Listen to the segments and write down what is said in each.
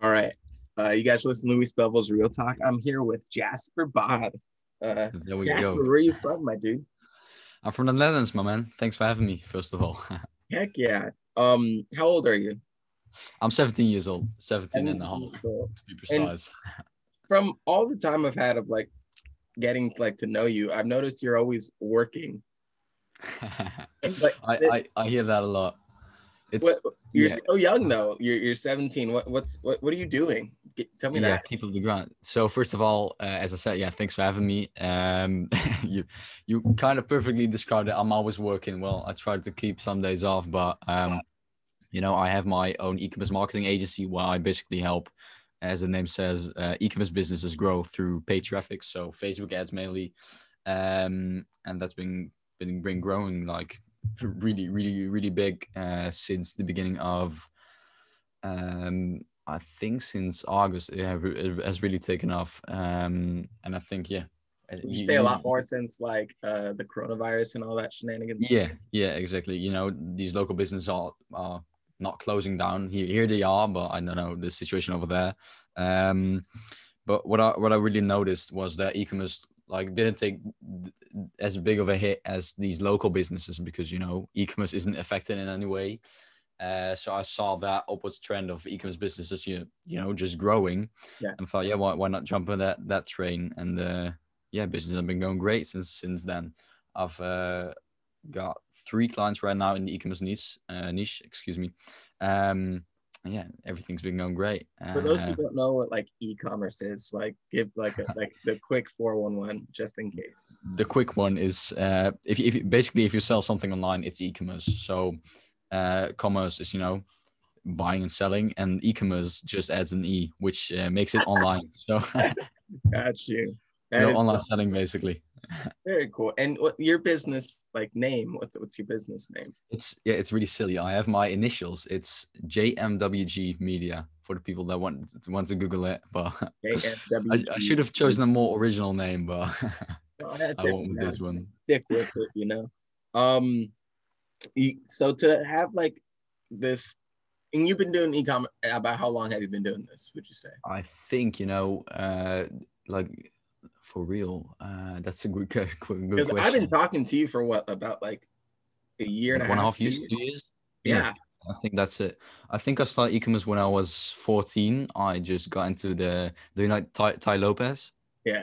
All right. Uh, you guys listen to Luis Bevel's Real Talk. I'm here with Jasper Bod. Uh, There we Jasper, go. where are you from, my dude? I'm from the Netherlands, my man. Thanks for having me, first of all. Heck yeah. Um, how old are you? I'm 17 years old, 17 and a half to be precise. From all the time I've had of like getting like to know you, I've noticed you're always working. I, I, I hear that a lot. It's what, you're yeah. so young though. You're you're 17. What what's what what are you doing? Get, tell me yeah, that. keep up the grind. So first of all, uh, as I said, yeah, thanks for having me. Um, you you kind of perfectly described it. I'm always working. Well, I try to keep some days off, but um, you know, I have my own e-commerce marketing agency where I basically help, as the name says, uh, e-commerce businesses grow through paid traffic. So Facebook ads mainly, um, and that's been been been growing like really really really big uh, since the beginning of um I think since August it, have, it has really taken off. Um, and I think yeah, uh, You say a lot more since like uh the coronavirus and all that shenanigans. Yeah, yeah, exactly. You know, these local businesses are, are not closing down. Here, here they are, but I don't know the situation over there. Um, but what I what I really noticed was that e-commerce like didn't take as big of a hit as these local businesses because you know e-commerce isn't affected in any way. Uh, so I saw that upwards trend of e-commerce businesses, you you know, just growing, Yeah. and thought, yeah, why, why not jump on that that train? And uh, yeah, business have been going great since since then. I've uh, got three clients right now in the e-commerce niche, uh, niche, excuse me. Um, yeah, everything's been going great. For those Uh, who don't know what like e-commerce is, like give like a, like the quick 411 just in case. the quick one is uh, if if basically if you sell something online, it's e-commerce. So uh, commerce is you know buying and selling, and e-commerce just adds an e, which uh, makes it online. So Got you. you know, online selling basically. Very cool. And what your business like name? What's what's your business name? It's yeah, it's really silly. I have my initials. It's JMWG Media for the people that want want to Google it, but I, I should have chosen a more original name, but Well, I went with this one. Stick with it, you know. Um, so to have like this, and you've been doing e-commerce. About how long have you been doing this? Would you say? I think you know, uh, like for real. Uh, that's a good, good, good Because question. I've been talking to you for what about like a year and Like a one and a half, half years, years. Yeah. I think that's it. I think I started e-commerce when I was 14. I just got into the. Do you know Tai, Tai Lopez? Yeah.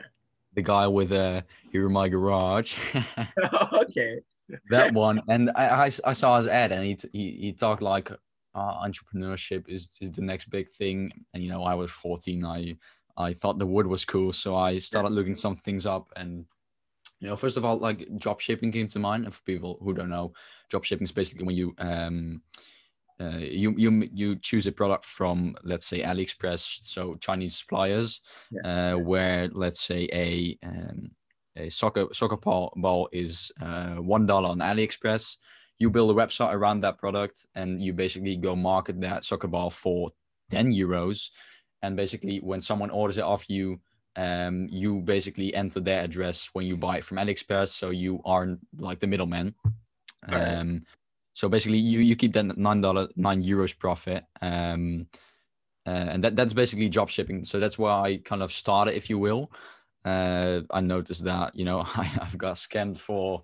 The guy with uh, here in my garage. okay. that one, and I, I, I saw his ad, and he t- he, he talked like uh, entrepreneurship is, is the next big thing. And you know, I was 14. I I thought the wood was cool, so I started looking some things up and. You know, first of all, like drop shipping came to mind. And for people who don't know, drop shipping is basically when you um uh, you you you choose a product from let's say AliExpress, so Chinese suppliers, uh, where let's say a um, a soccer soccer ball, ball is uh, one dollar on AliExpress. You build a website around that product, and you basically go market that soccer ball for ten euros. And basically, when someone orders it off you, um, you basically enter their address when you buy it from AliExpress, so you aren't like the middleman. Um, so basically, you, you keep that nine dollar nine euros profit, um, uh, and that that's basically drop shipping. So that's where I kind of started, if you will. Uh, I noticed that you know I, I've got scammed for,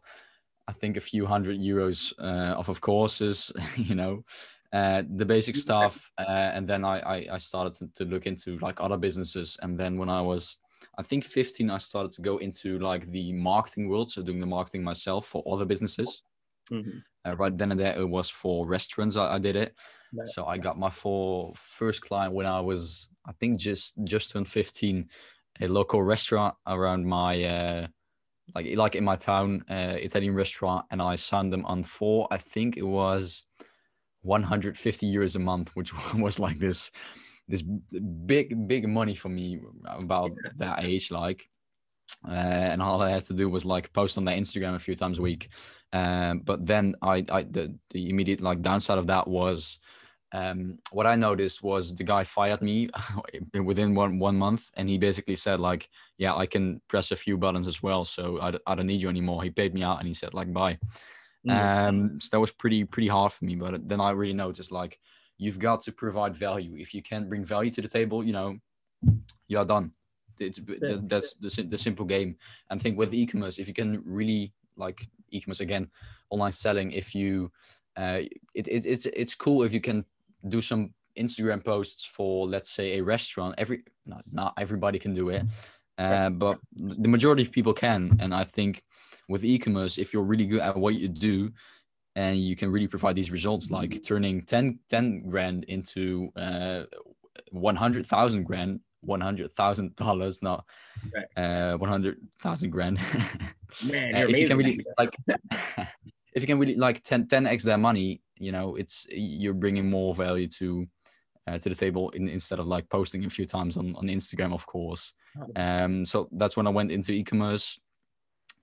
I think a few hundred euros uh, off of courses, you know, uh, the basic stuff, uh, and then I, I I started to, to look into like other businesses, and then when I was I think 15, I started to go into like the marketing world, so doing the marketing myself for other businesses. Mhm. Uh, right then and there, it was for restaurants. I, I did it. So I got my for first client when I was, I think, just just turned 15. A local restaurant around my, uh, like like in my town, uh, Italian restaurant, and I signed them on for I think it was 150 euros a month, which was like this this big big money for me about that age, like. Uh, and all I had to do was like post on their Instagram a few times a week. Um, but then I, I the, the immediate like downside of that was um, what I noticed was the guy fired me within one one month, and he basically said like, "Yeah, I can press a few buttons as well, so I don't need you anymore." He paid me out, and he said like, "Bye." Mm. Um, so that was pretty pretty hard for me. But then I really noticed like you've got to provide value. If you can't bring value to the table, you know, you're done. It's that's the the simple game. And I think with e-commerce, if you can really like e-commerce again, online selling, if you uh, it, it it's it's cool if you can do some Instagram posts for let's say a restaurant. Every not not everybody can do it, uh, but the majority of people can. And I think with e-commerce, if you're really good at what you do, and you can really provide these results, like turning 10, 10 grand into uh, one hundred thousand grand, one hundred thousand dollars, not uh, one hundred thousand grand. Man, Uh, if you can really like if you can really like 10 10x their money you know it's you're bringing more value to uh, to the table in, instead of like posting a few times on, on instagram of course. Um so that's when i went into e-commerce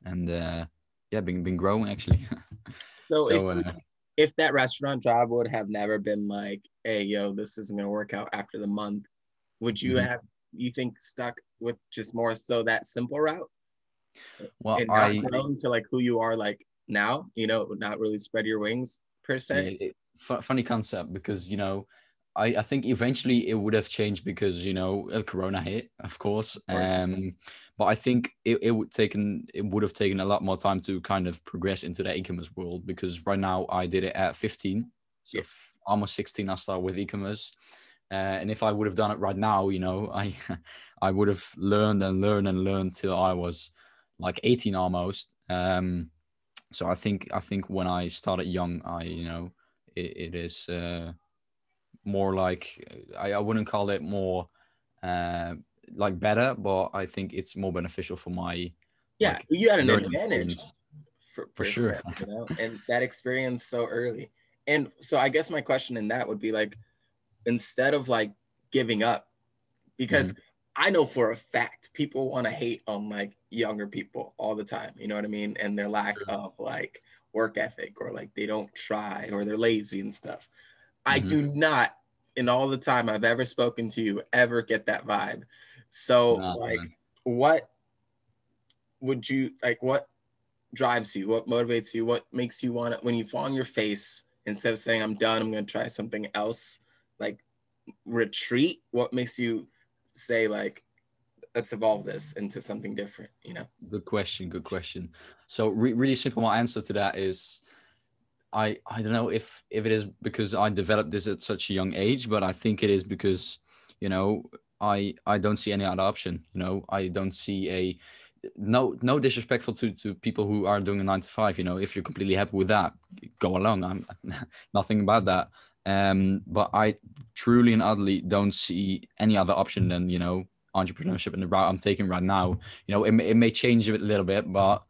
and uh yeah been, been growing actually so, so if, uh, if that restaurant job would have never been like, hey, yo, this isn't gonna work out after the month, would you Mhm. have you think stuck with just more so that simple route well and i grown to like who you are like now? You know, not really spread your wings per se. It- fu- funny concept because you know I, I think eventually it would have changed because you know uh, corona hit of course um but i think it, it would taken it would have taken a lot more time to kind of progress into the e-commerce world because right now i did it at 15 so f- almost 16 i started with e-commerce. Uh, and if i would have done it right now you know i i would have learned and learned and learned till i was like 18 almost. Um so i think i think when i started young i you know it, it is uh, more like I, I wouldn't call it more uh, like better, but I think it's more beneficial for my Yeah, like, you had an advantage for, For sure. that, you know, and that experience so early. And so I guess my question in that would be like, instead of like giving up, because Mm-hmm. I know for a fact people want to hate on like younger people all the time. You know what I mean? And their lack of like work ethic or like they don't try or they're lazy and stuff. I Mhm. do not, in all the time I've ever spoken to you, ever get that vibe. So Nah, like, man. what would you like? What drives you? What motivates you? What makes you want to when you fall on your face instead of saying I'm done, I'm gonna try something else? Like retreat. What makes you say like, let's evolve this into something different? You know? Good question. Good question. So re- really simple. My answer to that is, I I don't know if if it is because I developed this at such a young age, but I think it is because you know I I don't see any other option. You know I don't see a no no disrespectful to to people who are doing a nine to five. You know if you're completely happy with that, go along. I'm nothing about that. Um, but I truly and utterly don't see any other option than you know entrepreneurship and the route I'm taking right now you know, it, it may change a little bit, but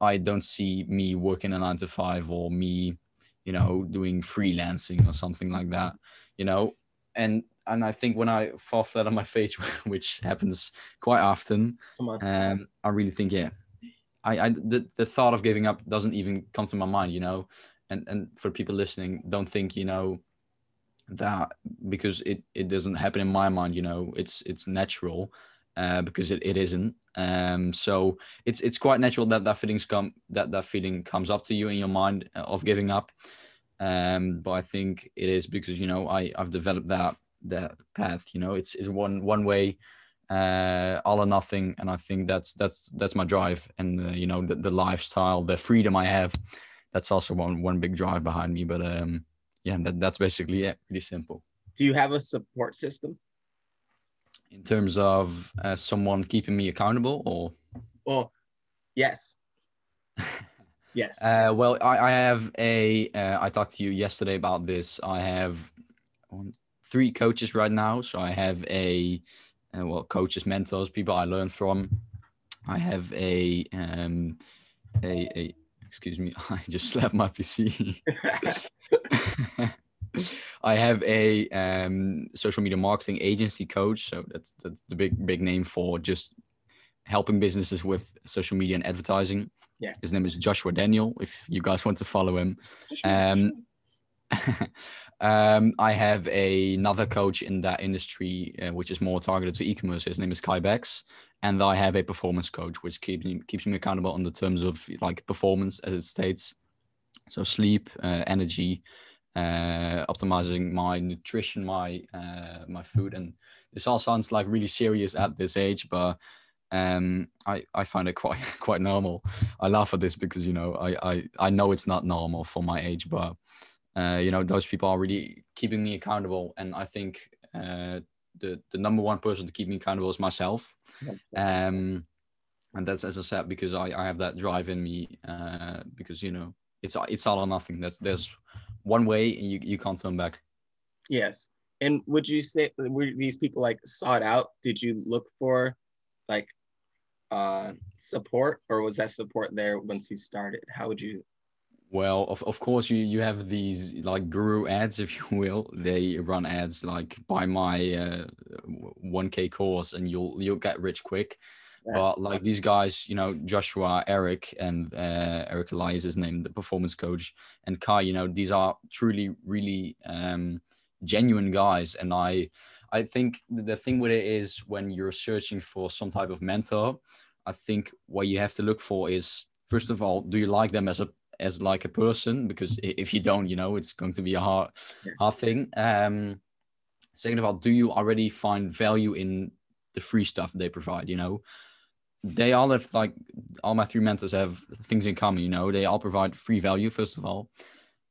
I don't see me working a nine to five or me, you know, doing freelancing or something like that, you know. And and I think when I fall flat on my face, which happens quite often, um, I really think, yeah, I, I the, the thought of giving up doesn't even come to my mind, you know. And and for people listening, don't think, you know, that because it it doesn't happen in my mind, you know, it's it's natural uh, because it, it isn't. Um, so it's it's quite natural that that feelings come that that feeling comes up to you in your mind uh, of giving up. Um, but I think it is because you know I I've developed that that path. You know, it's it's one one way, uh, all or nothing, and I think that's that's that's my drive, and uh, you know the, the lifestyle, the freedom I have, that's also one one big drive behind me. But um, yeah, that, that's basically it. Pretty simple Do you have a support system? In terms of uh, someone keeping me accountable or Well, yes. Yes. Uh, well, I, I have a. Uh, I talked to you yesterday about this. I have one, three coaches right now. So I have a, uh, well, coaches, mentors, people I learn from. I have a, um, a, a. Excuse me, I just slapped my PC. I have a um, social media marketing agency coach. So that's that's the big big name for just helping businesses with social media and advertising. Yeah. His name is Joshua Daniel. If you guys want to follow him, um, um, I have a, another coach in that industry, uh, which is more targeted to e-commerce. His name is Kai Bex, and I have a performance coach, which keeps me keeps me accountable on the terms of like performance, as it states. So sleep, uh, energy, uh, optimizing my nutrition, my uh, my food, and this all sounds like really serious at this age, but um, I I find it quite quite normal. I laugh at this because you know I I I know it's not normal for my age, but uh, you know those people are really keeping me accountable, and I think uh, the the number one person to keep me accountable is myself. Um, and that's as I said because I I have that drive in me uh, because you know it's it's all or nothing. There's there's one way and you, you can't turn back. Yes. And would you say were these people like sought out? Did you look for like uh support or was that support there once you started? How would you well, of, of course, you, you have these like guru ads, if you will. They run ads like buy my uh, 1K course and you'll you'll get rich quick. But like these guys, you know, Joshua, Eric, and uh, Eric Elias is named the performance coach, and Kai, you know, these are truly, really um, genuine guys. And I, I think the thing with it is when you're searching for some type of mentor, I think what you have to look for is first of all, do you like them as a as like a person? Because if you don't, you know, it's going to be a hard, hard thing. Um, second of all, do you already find value in the free stuff they provide? You know, they all have like all my three mentors have things in common you know? They all provide free value first of all.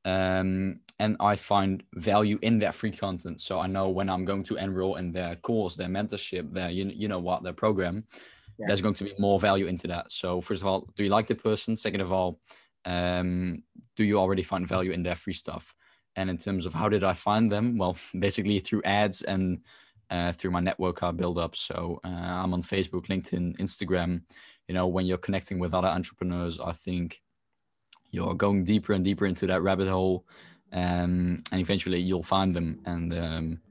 Um, and i find value in their free content. So i know when i'm going to enroll in their course their mentorship their you, you know what their program yeah. there's going to be more value into that. So first of all do you like the person? Second of all um, do you already find value in their free stuff? And in terms of how did i find them? Well basically through ads and uh, through my network I build up. So uh, I'm on Facebook, LinkedIn, Instagram. You know, when you're connecting with other entrepreneurs, I think you're going deeper and deeper into that rabbit hole, um, and eventually you'll find them. And um,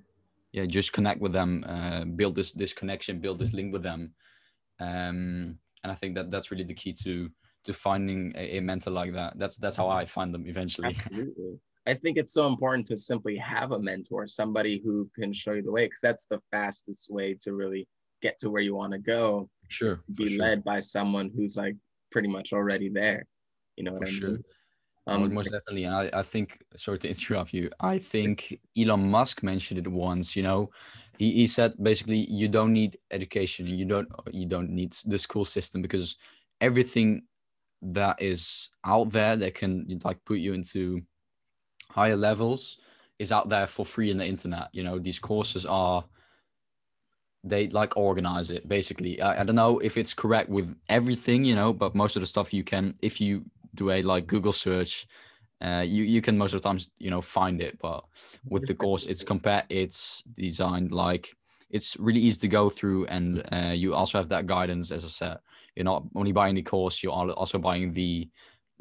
yeah, just connect with them, uh, build this this connection, build this link with them. Um, and I think that that's really the key to to finding a, a mentor like that. That's that's how I find them eventually. Absolutely. I think it's so important to simply have a mentor, somebody who can show you the way, because that's the fastest way to really get to where you want to go. Sure. Be sure. led by someone who's like pretty much already there. You know what for I sure. mean? Um, most definitely. And I, I think, sorry to interrupt you, I think Elon Musk mentioned it once, you know, he, he said basically you don't need education. You don't, you don't need the school system because everything that is out there that can like put you into higher levels is out there for free in the internet. You know, these courses are they like organize it basically. I, I don't know if it's correct with everything, you know, but most of the stuff you can if you do a like Google search, uh, you you can most of the times you know find it. But with the course, it's compare it's designed like it's really easy to go through, and uh, you also have that guidance. As I said, you're not only buying the course, you're also buying the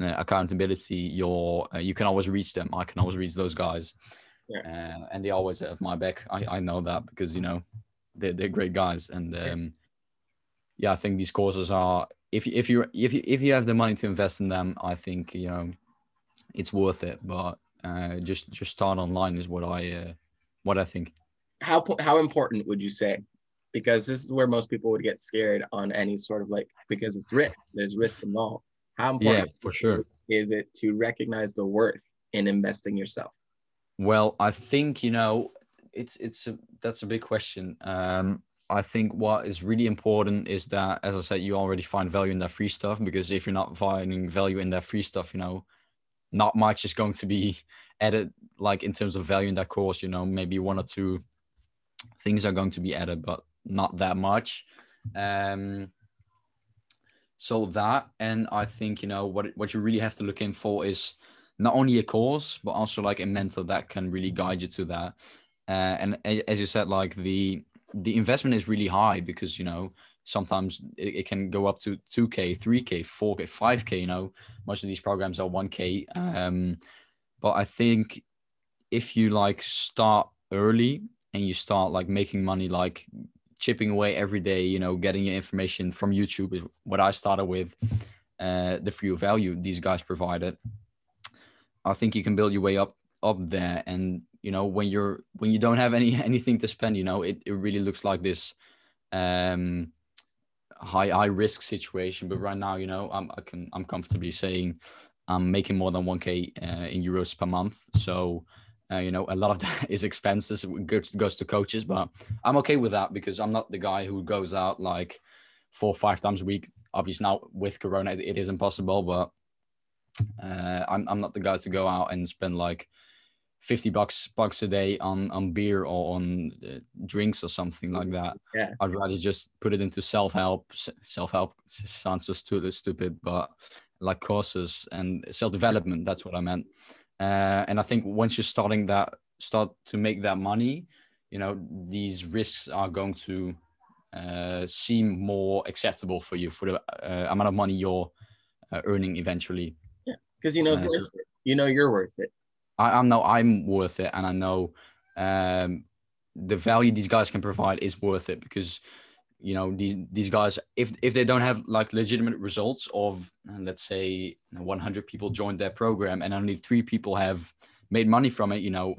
accountability, your uh, you can always reach them. I can always reach those guys, yeah. uh, and they always have my back. I, I know that because you know they're, they're great guys, and um, yeah, I think these courses are if you, if you if you if you have the money to invest in them, I think you know it's worth it. But uh, just just start online is what I uh, what I think. How how important would you say? Because this is where most people would get scared on any sort of like because it's risk. There's risk involved. How important yeah, for sure is it to recognize the worth in investing yourself? Well, I think you know it's it's a that's a big question. Um, I think what is really important is that, as I said, you already find value in that free stuff because if you're not finding value in that free stuff, you know, not much is going to be added. Like in terms of value in that course, you know, maybe one or two things are going to be added, but not that much. Um, so that, and I think you know what what you really have to look in for is not only a course but also like a mentor that can really guide you to that. Uh, and as you said, like the the investment is really high because you know sometimes it, it can go up to 2k 3k 4k 5k you know most of these programs are 1k um but i think if you like start early and you start like making money like chipping away every day, you know, getting your information from YouTube is what I started with. Uh, the free value these guys provided. I think you can build your way up up there, and you know, when you're when you don't have any anything to spend, you know, it, it really looks like this um high high risk situation. But right now, you know, I'm I can I'm comfortably saying I'm making more than 1k uh, in euros per month. So, uh, you know, a lot of that is expenses goes, goes to coaches, but I'm okay with that because I'm not the guy who goes out like four or five times a week. Obviously, now with Corona, it is impossible, but uh, I'm, I'm not the guy to go out and spend like 50 bucks bucks a day on on beer or on uh, drinks or something like that Yeah. i'd rather just put it into self-help self-help sounds so stu- stupid but like courses and self-development that's what i meant uh, and i think once you're starting that start to make that money you know these risks are going to uh, seem more acceptable for you for the uh, amount of money you're uh, earning eventually Yeah, Because you know Uh. You know you're worth it. I, I know I'm worth it, and I know um, the value these guys can provide is worth it because you know these these guys if if they don't have like legitimate results of let's say 100 people joined their program and only three people have made money from it, you know,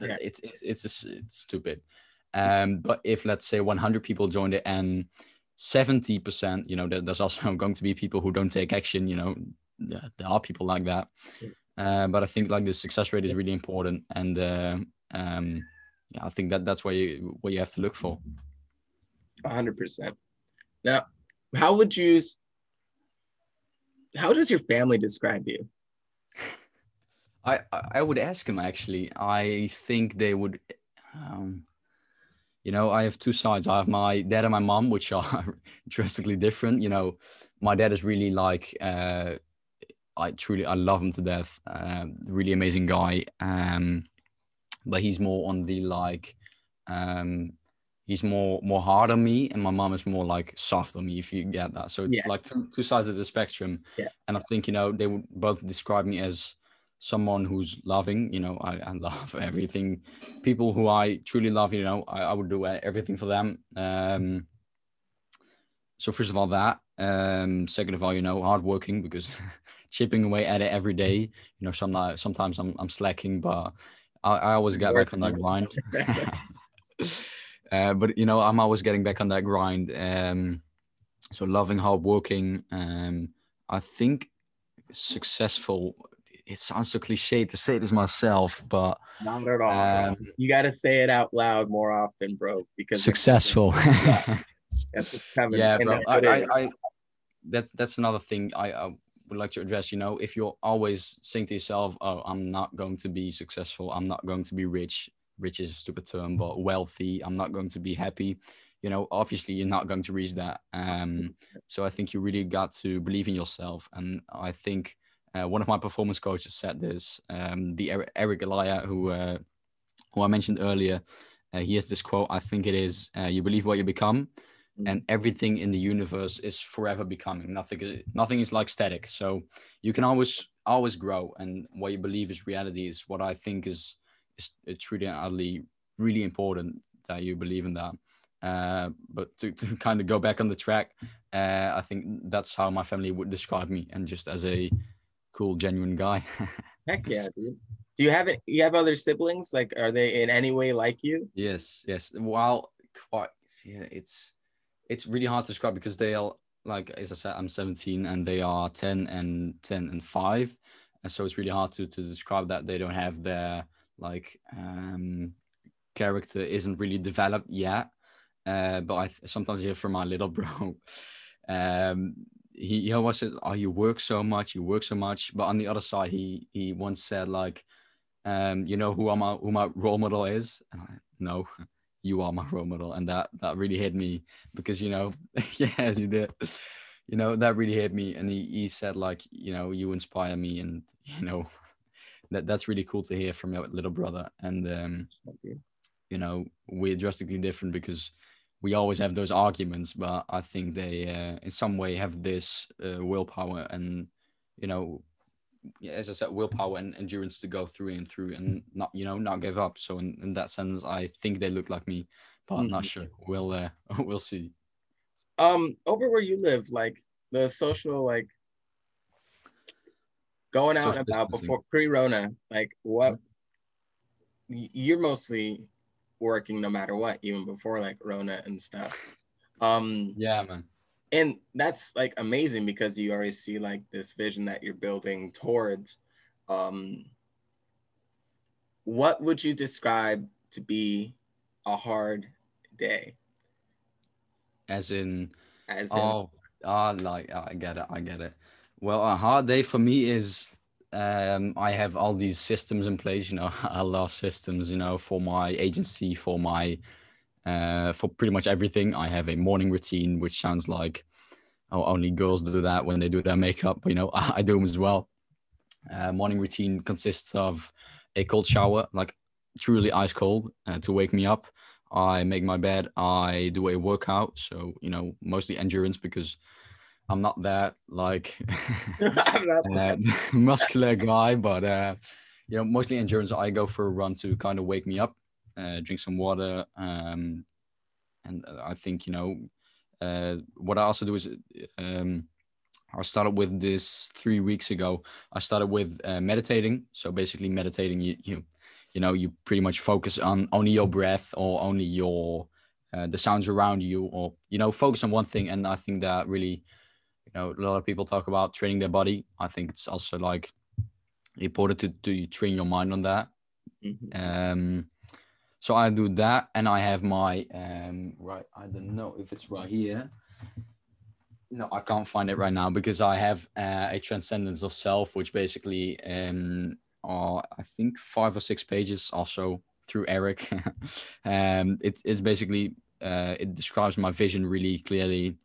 Yeah. it's it's it's, just, it's stupid. Um, but if let's say 100 people joined it and 70 percent, you know, there, there's also going to be people who don't take action. You know, there, are people like that. Uh, but I think like the success rate is really important, and uh, um, yeah, I think that that's what you what you have to look for. A hundred percent. Now, how would you? How does your family describe you? I I would ask him actually. I think they would. Um, you know, I have two sides. I have my dad and my mom, which are drastically different. You know, my dad is really like. Uh, I truly I love him to death. Um, really amazing guy. Um, but he's more on the like. Um, he's more more hard on me, and my mom is more like soft on me. If you get that, so it's Yeah. like two, two sides of the spectrum. Yeah. And I think you know they would both describe me as someone who's loving. You know, I, I love everything. People who I truly love, you know, I, I would do uh, everything for them. Um, so first of all, that. Um, second of all, you know, hardworking because chipping away at it every day. You know, some sometimes I'm I'm slacking, but I, I always get back on that grind. uh, but you know, I'm always getting back on that grind. Um, so loving, hardworking. Um, I think successful. It sounds so cliche to say this myself, but Not at all. Um, you got to say it out loud more often, bro. Because successful. That's what's yeah, bro. that's I, I. I, that's that's another thing I, I would like to address. You know, if you're always saying to yourself, "Oh, I'm not going to be successful. I'm not going to be rich. Rich is a stupid term, but wealthy. I'm not going to be happy." You know, obviously, you're not going to reach that. Um, so I think you really got to believe in yourself, and I think uh, one of my performance coaches said this. Um, the Eric, Eric Elia, who uh, who I mentioned earlier, uh, he has this quote. I think it is, uh, "You believe what you become." and everything in the universe is forever becoming nothing is nothing is like static so you can always always grow and what you believe is reality is what i think is truly and utterly really important that you believe in that uh, but to, to kind of go back on the track uh, i think that's how my family would describe me and just as a cool genuine guy Heck yeah, dude. Do you have it? You have other siblings? Like, are they in any way like you? Yes, yes. Well, quite. Yeah, it's it's really hard to describe because they are like as I said, I'm 17 and they are 10 and 10 and five, and so it's really hard to to describe that they don't have their like um character isn't really developed yet. Uh, but I sometimes hear from my little bro, um, he, he always said, "Oh, you work so much, you work so much." But on the other side, he he once said like, um, "You know who my who my role model is?" And I, no, you are my role model, and that that really hit me because you know, yes, you did. You know that really hit me, and he he said like, you know, you inspire me, and you know, that that's really cool to hear from your little brother, and um, you know, we're drastically different because we always have those arguments, but I think they, uh, in some way, have this uh, willpower and, you know, as I said, willpower and endurance to go through and through and not, you know, not give up. So in, in that sense, I think they look like me, but I'm not Mhm. sure. We'll uh, we'll see. Um, over where you live, like the social, like going out and about before pre-Rona, like what? You're mostly working no matter what, even before like Rona and stuff. Um, Yeah, man. and that's like amazing because you already see like this vision that you're building towards um what would you describe to be a hard day As in, as in, oh, ah, like I get it, I get it. Well, a hard day for me is um, I have all these systems in place. You know, I love systems. You know, for my agency, for my uh, for pretty much everything. I have a morning routine, which sounds like oh, only girls do that when they do their makeup. You know, I, do them as well. Uh, morning routine consists of a cold shower, like truly ice cold, uh, to wake me up. I make my bed. I do a workout, so you know, mostly endurance because I'm not that like uh, muscular guy, but uh, you know, mostly endurance. I go for a run to kind of wake me up, uh, drink some water, um, and I think you know uh, what I also do is um, I started with this three weeks ago. I started with uh, meditating. So basically, meditating, you you you know, you pretty much focus on only your breath or only your uh, the sounds around you, or you know, focus on one thing. And I think that really, you know, a lot of people talk about training their body. I think it's also like important to to train your mind on that. Mm-hmm. Um, so I do that, and I have my um, right. I don't know if it's right here no, I can't find it right now because I have uh, a transcendence of self, which basically um, are I think five or six pages, also through Eric. um, it, it's basically uh, it describes my vision really clearly,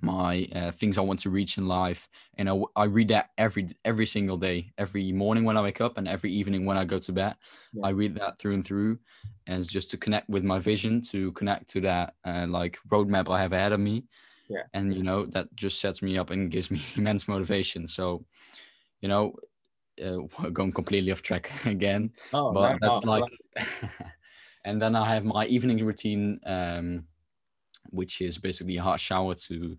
my uh, things I want to reach in life, and I, I read that every every single day, every morning when I wake up, and every evening when I go to bed. Yeah. I read that through and through, and it's just to connect with my vision, to connect to that uh, like roadmap I have ahead of me. Yeah. And you know that just sets me up and gives me immense motivation. So you know uh, going completely off track again oh, but that's like and then i have my evening routine um which is basically a hot shower to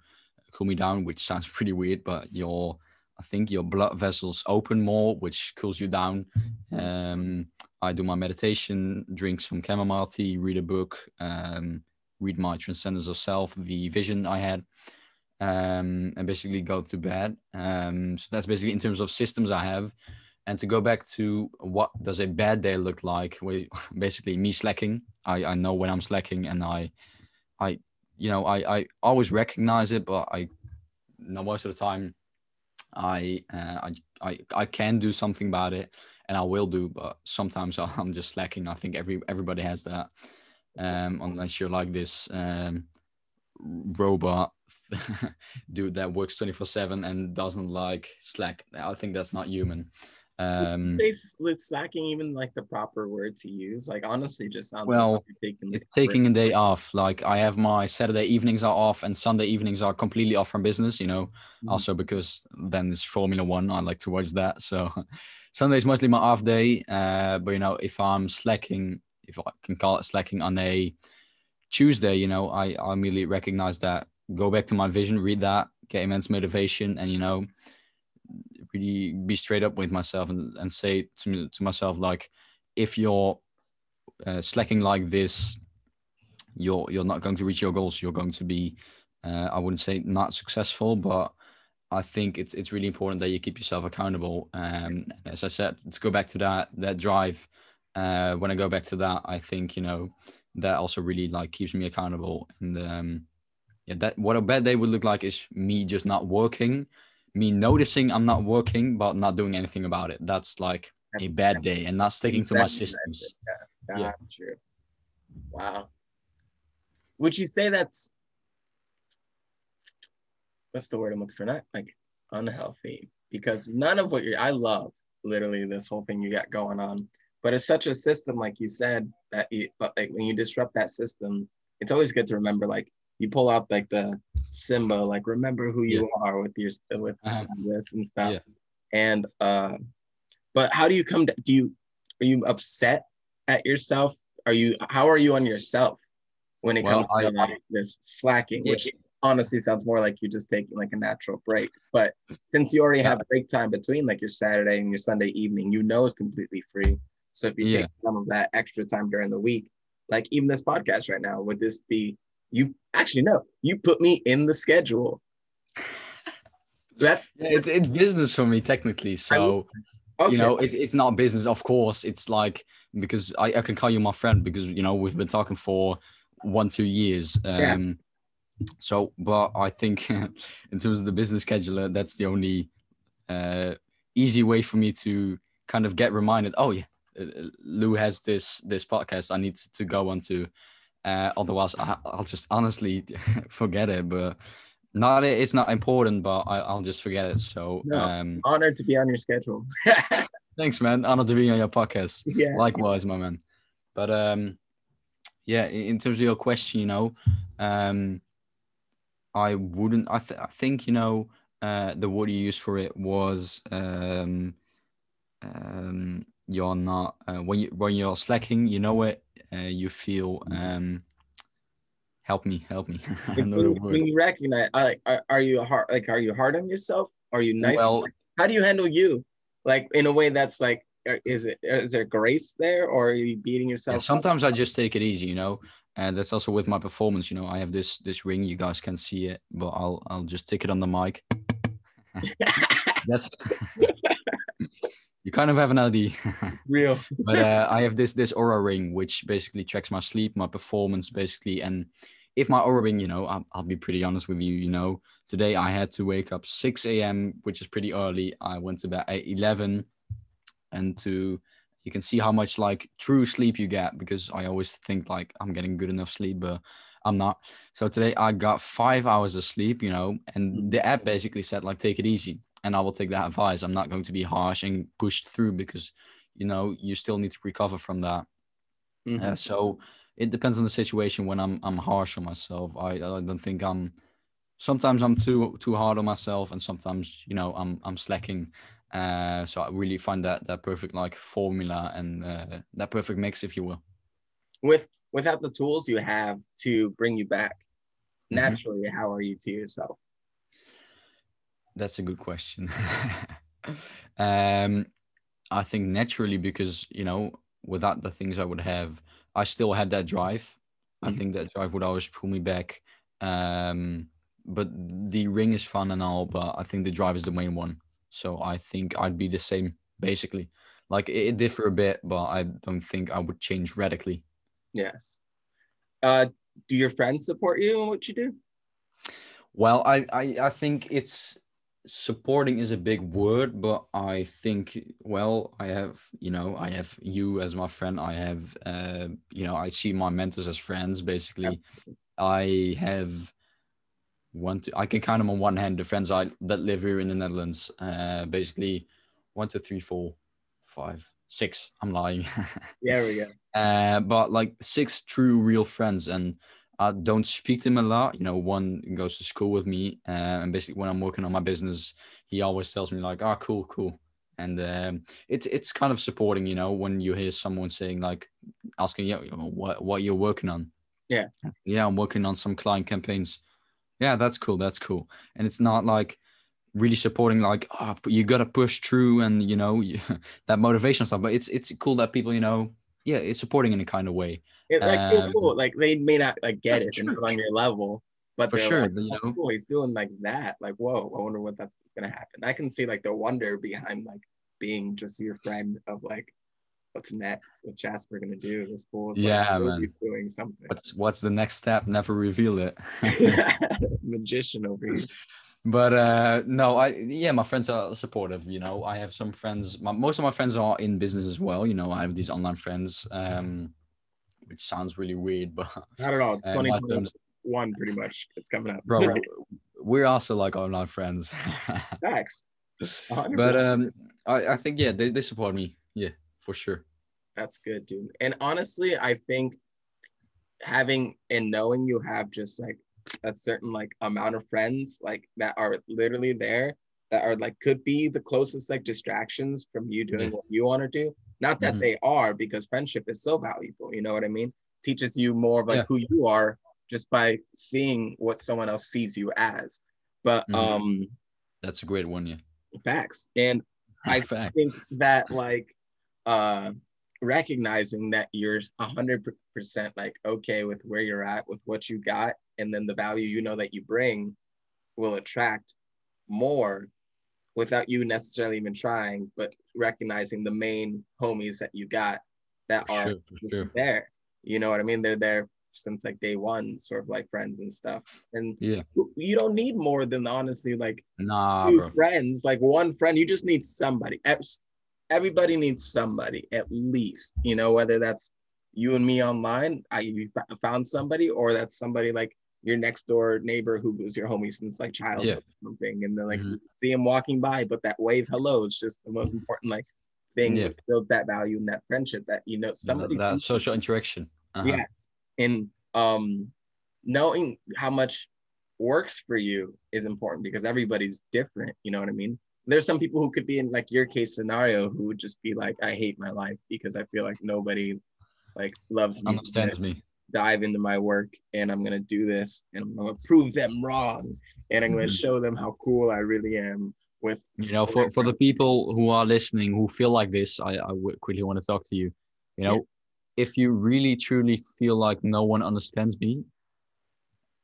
cool me down which sounds pretty weird but your i think your blood vessels open more which cools you down um i do my meditation drink some chamomile tea read a book um read my transcendence of self, the vision I had, um, and basically go to bed. Um, so that's basically in terms of systems I have. And to go back to what does a bad day look like? Basically, me slacking. I, I know when I'm slacking, and I, I, you know, I, I always recognize it, but I, know, most of the time, I, uh, I, I, I can do something about it, and I will do. But sometimes I'm just slacking. I think every everybody has that um, unless you're like this um, robot dude that works 24 7 and doesn't like slack i think that's not human um with slacking even like the proper word to use. Like honestly just sounds well like taking, taking a day off. Like i have my saturday evenings are off and sunday evenings are completely off from business you know? Mm-hmm. also because then it's formula one. I like to watch that. So sunday's mostly my off day. Uh but you know if i'm slacking if I can call it slacking on a Tuesday, you know, I, I immediately recognize that, go back to my vision, read that, get immense motivation, and, you know, really be straight up with myself and, and say to me, to myself, like, if you're uh, slacking like this, you're, you're not going to reach your goals. You're going to be, uh, I wouldn't say not successful, but I think it's it's really important that you keep yourself accountable. Um, as I said, to go back to that that drive, uh, when I go back to that, I think you know that also really like keeps me accountable. And um, yeah, that what a bad day would look like is me just not working, me noticing I'm not working but not doing anything about it. That's like That's a bad day, and not sticking to my systems. Yeah, yeah. true. Wow. Would you say that's what's the word I'm looking for? Not like unhealthy, because none of what you're. I love literally this whole thing you got going on but it's such a system like you said that you but like when you disrupt that system it's always good to remember like you pull out like the symbol like remember who you yeah. are with your with uh-huh. this and stuff yeah. and uh but how do you come to do you are you upset at yourself are you how are you on yourself when it well, comes to like, this slacking yeah. which honestly sounds more like you're just taking like a natural break but since you already have break time between like your saturday and your sunday evening you know it's completely free so if you take some of that extra time during the week, like even this podcast right now, would this be You actually no, you put me in the schedule. That Yeah, it's, it's business for me technically. So okay. you know, it's it's not business. Of course, it's like because I, I can call you my friend because you know we've been talking for one two years. Um, Yeah. So, but I think in terms of the business scheduler, that's the only uh, easy way for me to kind of get reminded. Oh yeah, uh, Lou has this this podcast. I need to go on to. Uh, otherwise, I, I'll just honestly forget it. But not it's not important, but I, I'll just forget it. So No. um, honored to be on your schedule. thanks, man. Honored to be on your podcast. yeah. Likewise, my man. But um, yeah, in, in terms of your question, you know, um, I wouldn't. I, th- I think you know, uh, the word you used for it was um, um, you're not uh, when you when you're slacking. You know it. Uh, you feel um. Help me, help me. When, you recognize, like, are, are you hard? Like, are you hard on yourself? Are you nice? Well, How do you handle you? Like in a way that's like, uh, is it is there grace there, or are you beating yourself? Yeah, sometimes I just take it easy, you know, and that's also with my performance. You know, I have this this ring. You guys can see it, but I'll I'll just take it on the mic. That's you kind of have an idea, Real. but uh, I have this this Oura ring, which basically tracks my sleep, my performance, basically. And if my Oura ring, you know, I'll, I'll be pretty honest with you. You know, today I had to wake up 6 a.m., which is pretty early. I went to bed at 11, and to you can see how much like true sleep you get because I always think like I'm getting good enough sleep, but I'm not. So today I got five hours of sleep, you know, and the app basically said like take it easy, and I will take that advice. I'm not going to be harsh and push through because you know you still need to recover from that. Mhm. Uh, so it depends on the situation. When I'm I'm harsh on myself, I I don't think I'm. Sometimes I'm too too hard on myself, and sometimes you know I'm I'm slacking. Uh, so I really find that that perfect like formula and uh, that perfect mix, if you will. With without the tools you have to bring you back, Mhm. naturally, how are you to yourself? That's a good question. um, I think naturally because you know without the things I would have, I still had that drive. I Mhm. think that drive would always pull me back. Um, but the ring is fun and all, but I think the drive is the main one. So I think I'd be the same basically. Like it, it differ a bit, but I don't think I would change radically. Yes. Uh, do your friends support you in what you do? Well, I, I, I think it's supporting is a big word, but I think well, I have you know I have you as my friend. I have uh, you know I see my mentors as friends. Basically, I have one. To, I can count them on one hand. The friends I that live here in the Netherlands. Uh, basically, one, two, three, four, five, six. I'm lying. There we go. uh, but like six true real friends and I don't speak to him a lot. You know, one goes to school with me, uh, and basically when I'm working on my business, he always tells me like, "Ah, cool, cool," and um, it's it's kind of supporting. You know, when you hear someone saying like, asking you, know, what what you're working on. Yeah. Yeah, I'm working on some client campaigns. Yeah, that's cool. That's cool. And it's not like really supporting like oh, you got to push through and you know that motivation stuff but it's it's cool that people you know yeah it's supporting in a kind of way It's like Um, cool. Like they may not like get it and sure, put on your level, but for sure like, you "Oh, know cool, he's doing like that. Like, whoa, I wonder what that's gonna happen. I can see like the wonder behind like being just your friend of like, what's next? What Jasper gonna do? This fool is like, Yeah, really man. doing something. what's what's the next step never reveal it Magician over here. But uh no i yeah my friends are supportive you know i have some friends my, most of my friends are in business as well you know i have these online friends um which sounds really weird but I don't know. It's uh, 2021 terms, pretty much. It's coming up. bro we're also like online friends thanks 100%. but um i i think yeah they, they support me yeah for sure That's good, dude. And honestly, I think having and knowing you have just like a certain like amount of friends like that are literally there that are like could be the closest like distractions from you doing Yeah. what you want to do. Not that Mhm. they are because friendship is so valuable. You know what I mean? Teaches you more of like Yeah. who you are just by seeing what someone else sees you as. But Mhm. um that's a great one yeah facts. And I Fact. think that like uh recognizing that you're a hundred percent like okay with where you're at with what you got, and then the value you know that you bring will attract more without you necessarily even trying, but recognizing the main homies that you got that For are sure, just sure. there. You know what I mean? They're there since like day one, sort of like friends and stuff. And Yeah. you don't need more than honestly like Nah, friends, like one friend. You just need somebody. Everybody needs somebody at least. You know, whether that's you and me online, I you found somebody, or that's somebody like your next door neighbor who was your homie since like childhood Yeah. or something, and then like Mhm. see him walking by, but that wave hello is just the most important like thing Yeah. that builds that value and that friendship that you know somebody that sees social interaction. Uh-huh. Yes. And um knowing how much works for you is important because everybody's different, you know what I mean? There's some people who could be in like your case scenario who would just be like, I hate my life because I feel like nobody like loves me. Understands me. Dive into my work and I'm gonna do this and I'm gonna prove them wrong and I'm gonna Mhm. show them how cool I really am with You know, for, for the people who are listening who feel like this, I, I quickly want to talk to you. You know, if you really truly feel like no one understands me,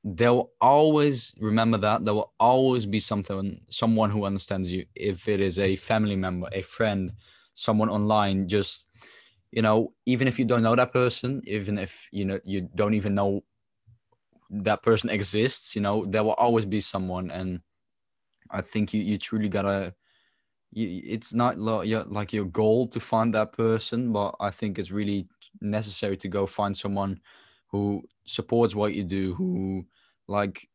there will always remember that there will always be something someone who understands you if it is a family member a friend someone online just you know even if you don't know that person even if you know you don't even know that person exists you know there will always be someone. And i think you you truly gotta you, it's not lo- your, like your goal to find that person but i think it's really necessary to go find someone who supports what you do who like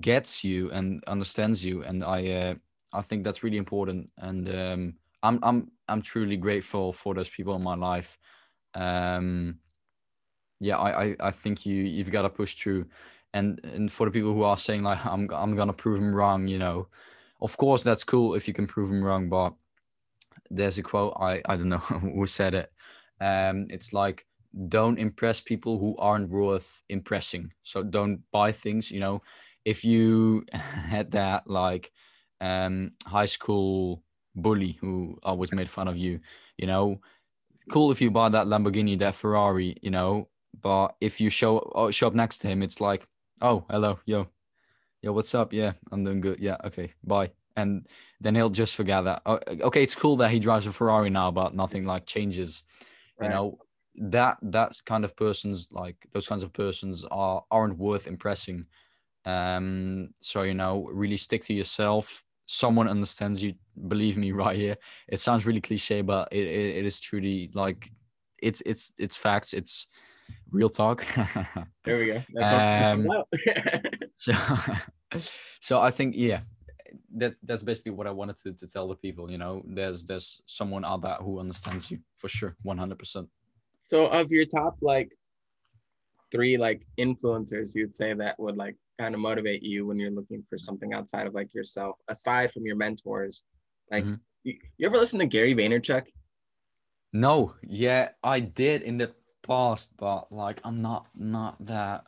gets you and understands you. And i uh, i think that's really important. And um i'm i'm i'm truly grateful for those people in my life. Um yeah i i, I think you you've got to push through. And and for the people who are saying like i'm i'm gonna prove them wrong you know of course that's cool if you can prove them wrong but there's a quote i i don't know who said it. Um it's like don't impress people who aren't worth impressing. So don't buy things you know. If you had that like um high school bully who always made fun of you you know? Cool if you buy that lamborghini that ferrari you know? But if you show oh, show up next to him it's like oh hello yo. Yo what's up? Yeah i'm doing good. Yeah okay bye. And then he'll just forget that. Okay it's cool that he drives a ferrari now but nothing like changes you know? That that kind of persons like those kinds of persons are aren't worth impressing. Um so you know really stick to yourself someone understands you believe me right here. It sounds really cliche but it, it, it is truly like it's it's it's facts. It's real talk. There we go. That's Um, so so i think yeah that that's basically what i wanted to, to tell the people you know? There's there's someone out there who understands you for sure 100% So of your top like three like influencers you'd say that would like kind of motivate you when you're looking for something outside of like yourself, aside from your mentors. Like Mhm. you, you ever listen to Gary Vaynerchuk? No, yeah, I did in the past, but like I'm not not that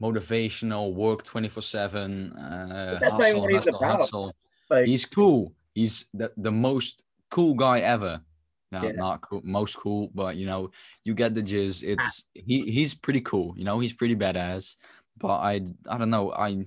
motivational. Work twenty four seven. Uh, That's not hustle, hustle, hustle. Like He's cool. He's the the most cool guy ever. No, Yeah. not cool, most cool, but you know, you get the jizz. Ah. It's he he's pretty cool. You know, he's pretty badass. But I I don't know. I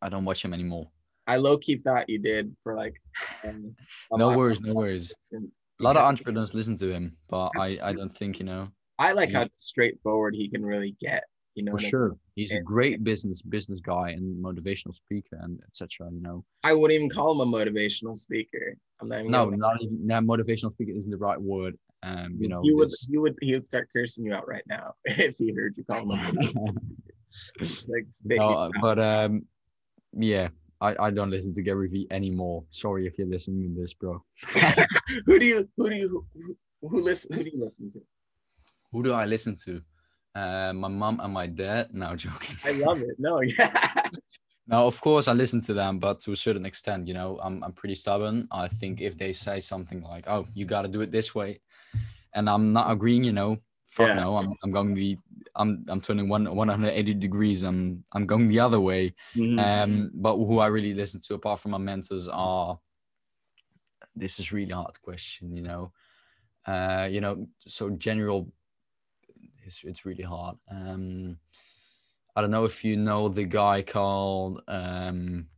I don't watch him anymore. I low key thought you did for like. Um, No worries, no worries. A lot of entrepreneurs listen to him, but I I don't think you know. I like how straightforward he can really get. You know, for what I mean? sure he's a great business business guy and motivational speaker and etc you know I wouldn't even call him a motivational speaker. I'm not even. no not even that motivational speaker isn't the right word um you know you would this- you would he would start cursing you out right now if he heard you call him a motivational like no, uh, but um yeah I, I don't listen to Gary Vee anymore. Sorry if you're listening to this, bro. who do you who do you who, who listen who do you listen to? Who do I listen to? Uh, my mom and my dad. No, joking. I love it. No, yeah. No, of course I listen to them, but to a certain extent, you know, I'm I'm pretty stubborn. I think if they say something like, "Oh, you got to do it this way," and I'm not agreeing, you know, fuck Yeah. no, I'm I'm going the I'm I'm turning one 180 degrees. I'm I'm going the other way. Mhm. Um, but who I really listen to apart from my mentors are. This is really hard question, you know. Uh, you know, so general, it's it's really hard. Um, I don't know if you know the guy called um,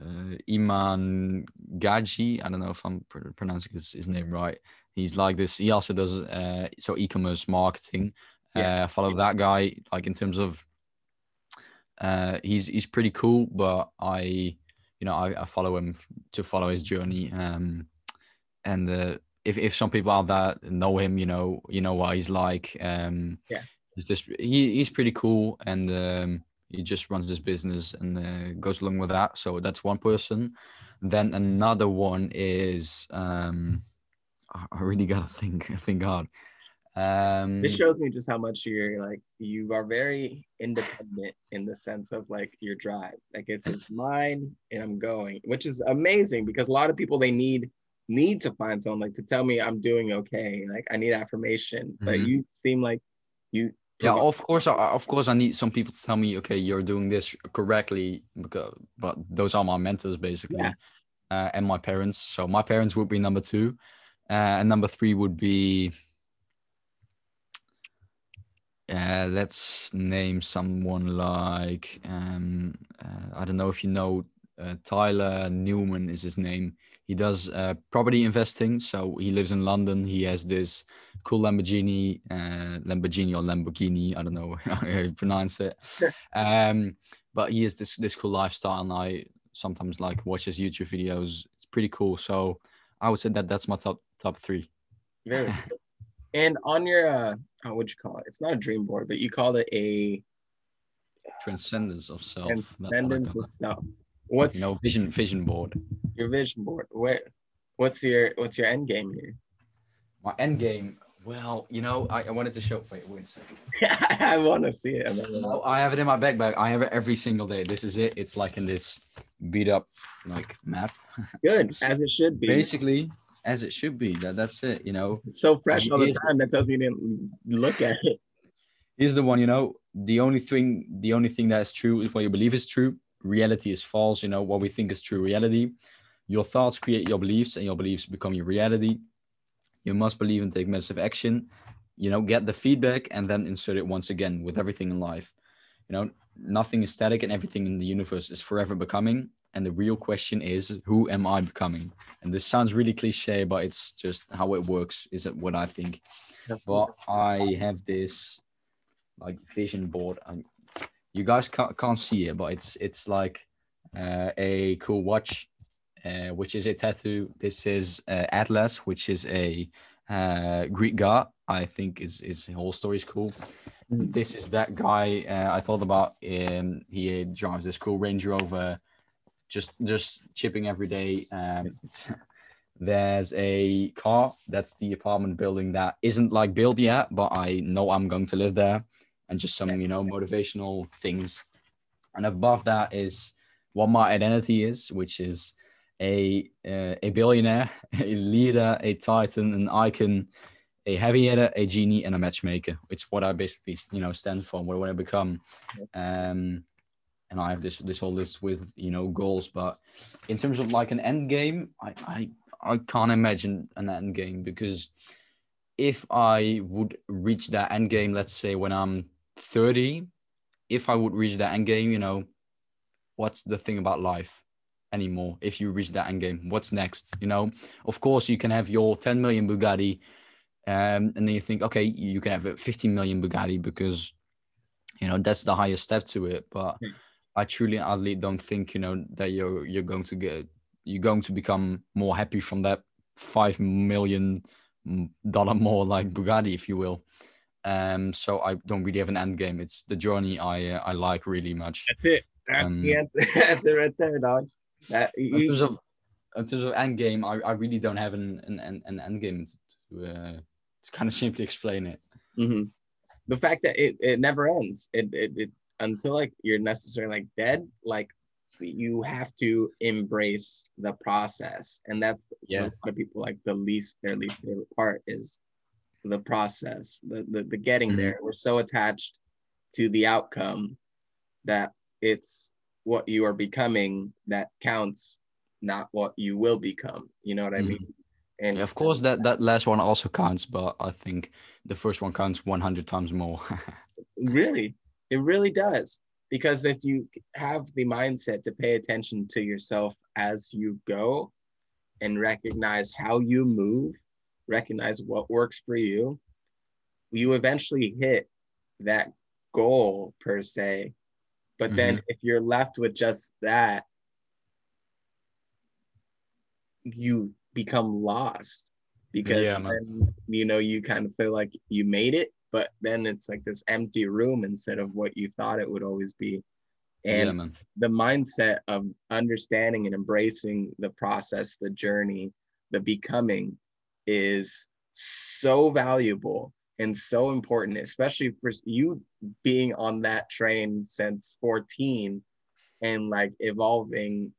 uh, Iman Gadzhi. I don't know if I'm pr- pronouncing his, his name right. He's like this. He also does uh, so e-commerce marketing. Yeah. Uh, I follow that guy like in terms of uh, he's he's pretty cool, but I you know I, I follow him to follow his journey. Um, and uh, if if some people out there know him, you know you know what he's like. Um, Yeah. he's just he, he's pretty cool, and um, he just runs his business and uh, goes along with that. So that's one person. Then another one is um, I I really gotta think think hard. Um, This shows me just how much you're like you are very independent in the sense of like your drive. Like it's it's mine and I'm going, which is amazing because a lot of people they need need to find someone like to tell me I'm doing okay. Like I need affirmation, but Mhm. you seem like you yeah of course I, of course i need some people to tell me okay you're doing this correctly because but those are my mentors basically Yeah. uh, and my parents so my parents would be number two uh, and number three would be uh, let's name someone like um, uh, i don't know if you know uh, tyler newman is his name he does uh, property investing so he lives in london he has this cool Lamborghini, uh, Lamborghini or Lamborghini. I don't know how you pronounce it. Sure. Um, but he has this this cool lifestyle, and I sometimes like watch his YouTube videos. It's pretty cool. So I would say that that's my top top three. very cool. and on your uh oh, what'd you call it? It's not a dream board, but you called it a Transcendence of self. that's what I transcendence of self. What's You know, vision vision board. your vision board? Where what's your what's your end game here? My end game. Well, you know, I, I wanted to show. Wait, wait a second. I want to see it. I. No, I have it in my backpack. I have it every single day. This is it. It's like in this beat up like map. Good, as it should be. Basically, as it should be. That that's it. You know. It's so fresh all the time. That tells me didn't look at it. Here's the one. You know, the only thing, the only thing that is true is what you believe is true. Reality is false. You know what we think is true. Reality. Your thoughts create your beliefs, and your beliefs become your reality. You must believe and take massive action. You know, get the feedback and then insert it once again with everything in life. You know, nothing is static and everything in the universe is forever becoming. And the real question is, who am I becoming? And this sounds really cliche, but it's just how it works, is it what I think. But I have this like vision board. And you guys can't, can't see it, but it's it's like uh, a cool watch, uh, which is a tattoo. This is uh, Atlas, which is a uh, Greek god. I think is is whole story is cool. Mhm. This is that guy uh, I told about. Um, he drives this cool Range Rover, just just chipping every day. Um, there's a car. That's the apartment building that isn't like built yet, but I know I'm going to live there, and just some you know motivational things. And above that is what my identity is, which is a uh, a billionaire, a leader, a titan, an icon, a heavy hitter, a genie, and a matchmaker. It's what I basically you know stand for, what I want to become. Um, and I have this this whole list with you know goals, but in terms of like an end game, I I, I can't imagine an end game because if I would reach that end game, let's say when I'm 30, if I would reach that end game, you know, what's the thing about life anymore? If you reach that end game, what's next? You know, of course, you can have your 10 million Bugatti, um, and then you think, okay, you can have a 15 million Bugatti because, you know, that's the highest step to it. But Hmm. I truly, and utterly don't think, you know, that you're you're going to get you're going to become more happy from that five million dollar more like Bugatti, if you will. Um, so I don't really have an end game. It's the journey I uh, I like really much. That's it. That's the Um, answer. That's it right there, dog. That In terms of in terms of end game, I, I really don't have an an, an, end game to uh, to kind of simply explain it. Mhm. the fact that it, it never ends. It, it it until like you're necessarily like dead. Like you have to embrace the process, and that's Yeah. a lot of people like the least their least favorite part is the process, the the, the getting Mhm. there. We're so attached to the outcome that it's what you are becoming that counts, not what you will become. You know what I mean? And Yeah, of course, that that last one also counts, but I think the first one counts 100 times more. Really, it really does. Because if you have the mindset to pay attention to yourself as you go and recognize how you move, recognize what works for you, you eventually hit that goal per se. But then mm-hmm. if you're left with just that, you become lost because Yeah, then, you know you kind of feel like you made it but then it's like this empty room instead of what you thought it would always be. And yeah, the mindset of understanding and embracing the process the journey the becoming is so valuable and so important especially for you being on that train since 14 and like evolving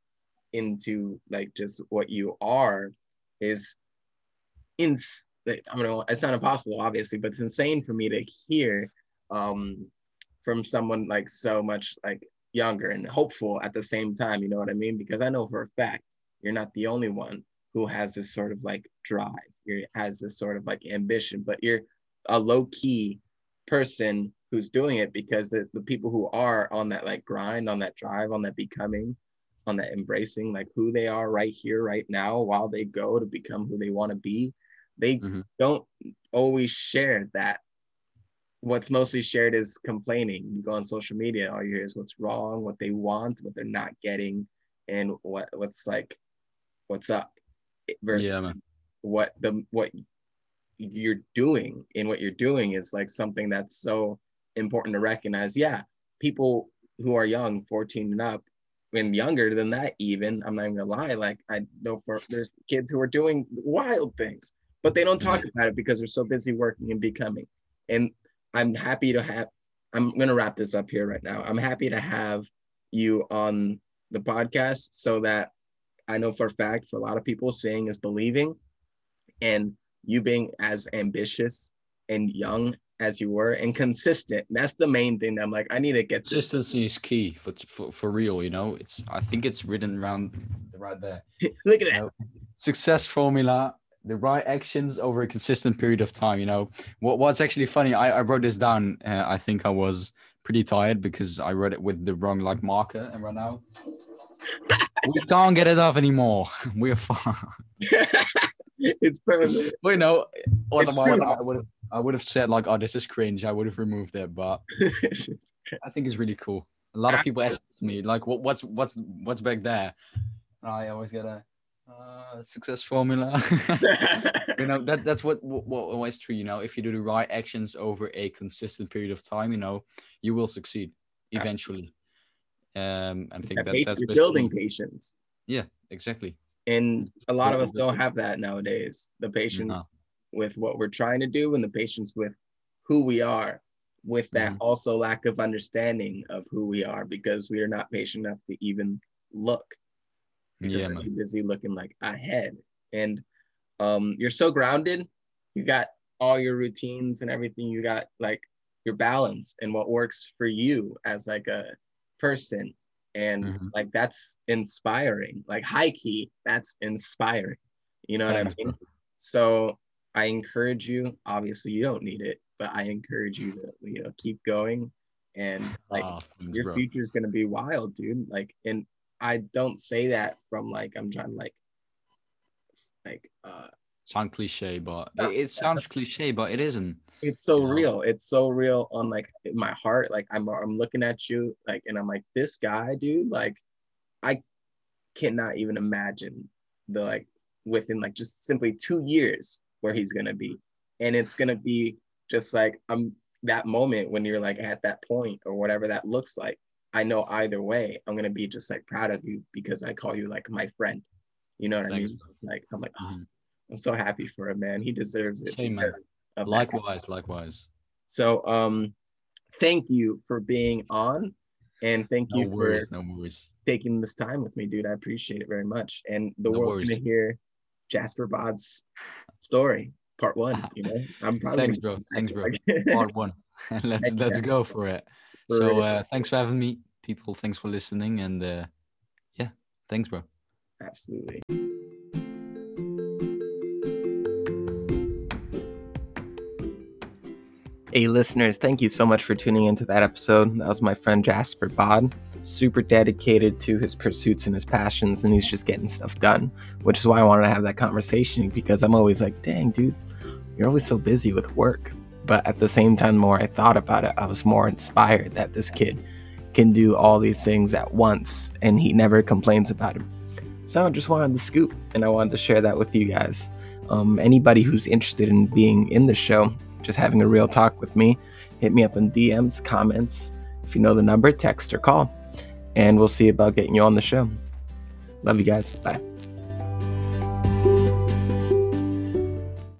into like just what you are is in I mean, it's not impossible, obviously, but it's insane for me to hear um, from someone like so much like younger and hopeful at the same time. You know what I mean? Because I know for a fact you're not the only one who has this sort of like drive. You has this sort of like ambition, but you're a low key person who's doing it because the, the people who are on that like grind, on that drive, on that becoming, on that embracing like who they are right here, right now, while they go to become who they want to be, they Mhm. don't always share that. What's mostly shared is complaining. You go on social media, all you hear is what's wrong, what they want, what they're not getting, and what what's like, what's up, versus Yeah, what the what you're doing and what you're doing is like something that's so important to recognize yeah people who are young 14 and up and younger than that even i'm not even gonna lie like i know for there's kids who are doing wild things but they don't talk about it because they're so busy working and becoming. And i'm happy to have i'm gonna wrap this up here right now. I'm happy to have you on the podcast so that i know for a fact for a lot of people seeing is believing. And you being as ambitious and young as you were and consistent. That's the main thing that i'm like i need to get this Consistency is key for, for for real. You know, it's I think it's written around right there. look at that. Know, success formula the right actions over a consistent period of time you know? What what's actually funny i, I wrote this down uh, i think i was pretty tired because i wrote it with the wrong like marker and right now? We can't get it off anymore. We're fine. It's permanent well you know otherwise i would have i would have said like oh this is cringe i would have removed it but i think it's really cool. A lot of people ask me like what, what's what's what's back there? And i always get a uh, success formula. You know that that's what, what always true you know if you do the right actions over a consistent period of time you know you will succeed eventually. Um i think That that that's basically- building patience. Yeah exactly. And a lot of us don't have that nowadays. The patience No. with what we're trying to do and the patience with who we are with that Mhm. also lack of understanding of who we are because we are not patient enough to even look yeah man. too busy looking like ahead. And um you're so grounded. You got all your routines and everything. You got like your balance and what works for you as like a person. And Mhm. like that's inspiring. Like high key that's inspiring. You know what i mean? So i encourage you. Obviously you don't need it but i encourage you to you know keep going. And like thanks, your future is going to be wild dude. Like and i don't say that from like i'm trying to like like uh sound cliche but it, it sounds cliche but it isn't it's so You know? real. It's so real on like my heart. Like i'm i'm looking at you like and i'm like this guy dude like i cannot even imagine the like within like just simply two years where he's gonna be. And it's gonna be just like i'm that moment when you're like at that point or whatever that looks like i know either way i'm gonna be just like proud of you because i call you like my friend. You know what i Thanks, mean? like i'm like oh, Mhm. i'm so happy for him man. He deserves it Same, man. because that. likewise likewise. So um thank you for being on and thank no you for no worries. taking this time with me, dude. I appreciate it very much. And the No world's gonna hear Jasper Bod's story, part one. You know, I'm probably thanks bro. thanks bro. part one. Let's let's go for it so uh, thanks for having me, people. Thanks for listening, and uh, yeah, thanks, bro. Absolutely. Hey, listeners, thank you so much for tuning into that episode. That was my friend Jasper Bod, super dedicated to his pursuits and his passions, and he's just getting stuff done, which is why I wanted to have that conversation because I'm always like, dang, dude, you're always so busy with work. But at the same time, the more I thought about it, I was more inspired that this kid can do all these things at once and he never complains about it. So I just wanted to scoop and I wanted to share that with you guys. Um, anybody who's interested in being in the show, just having a real talk with me, hit me up in DMs, comments. If you know the number, text or call. And we'll see about getting you on the show. Love you guys. Bye.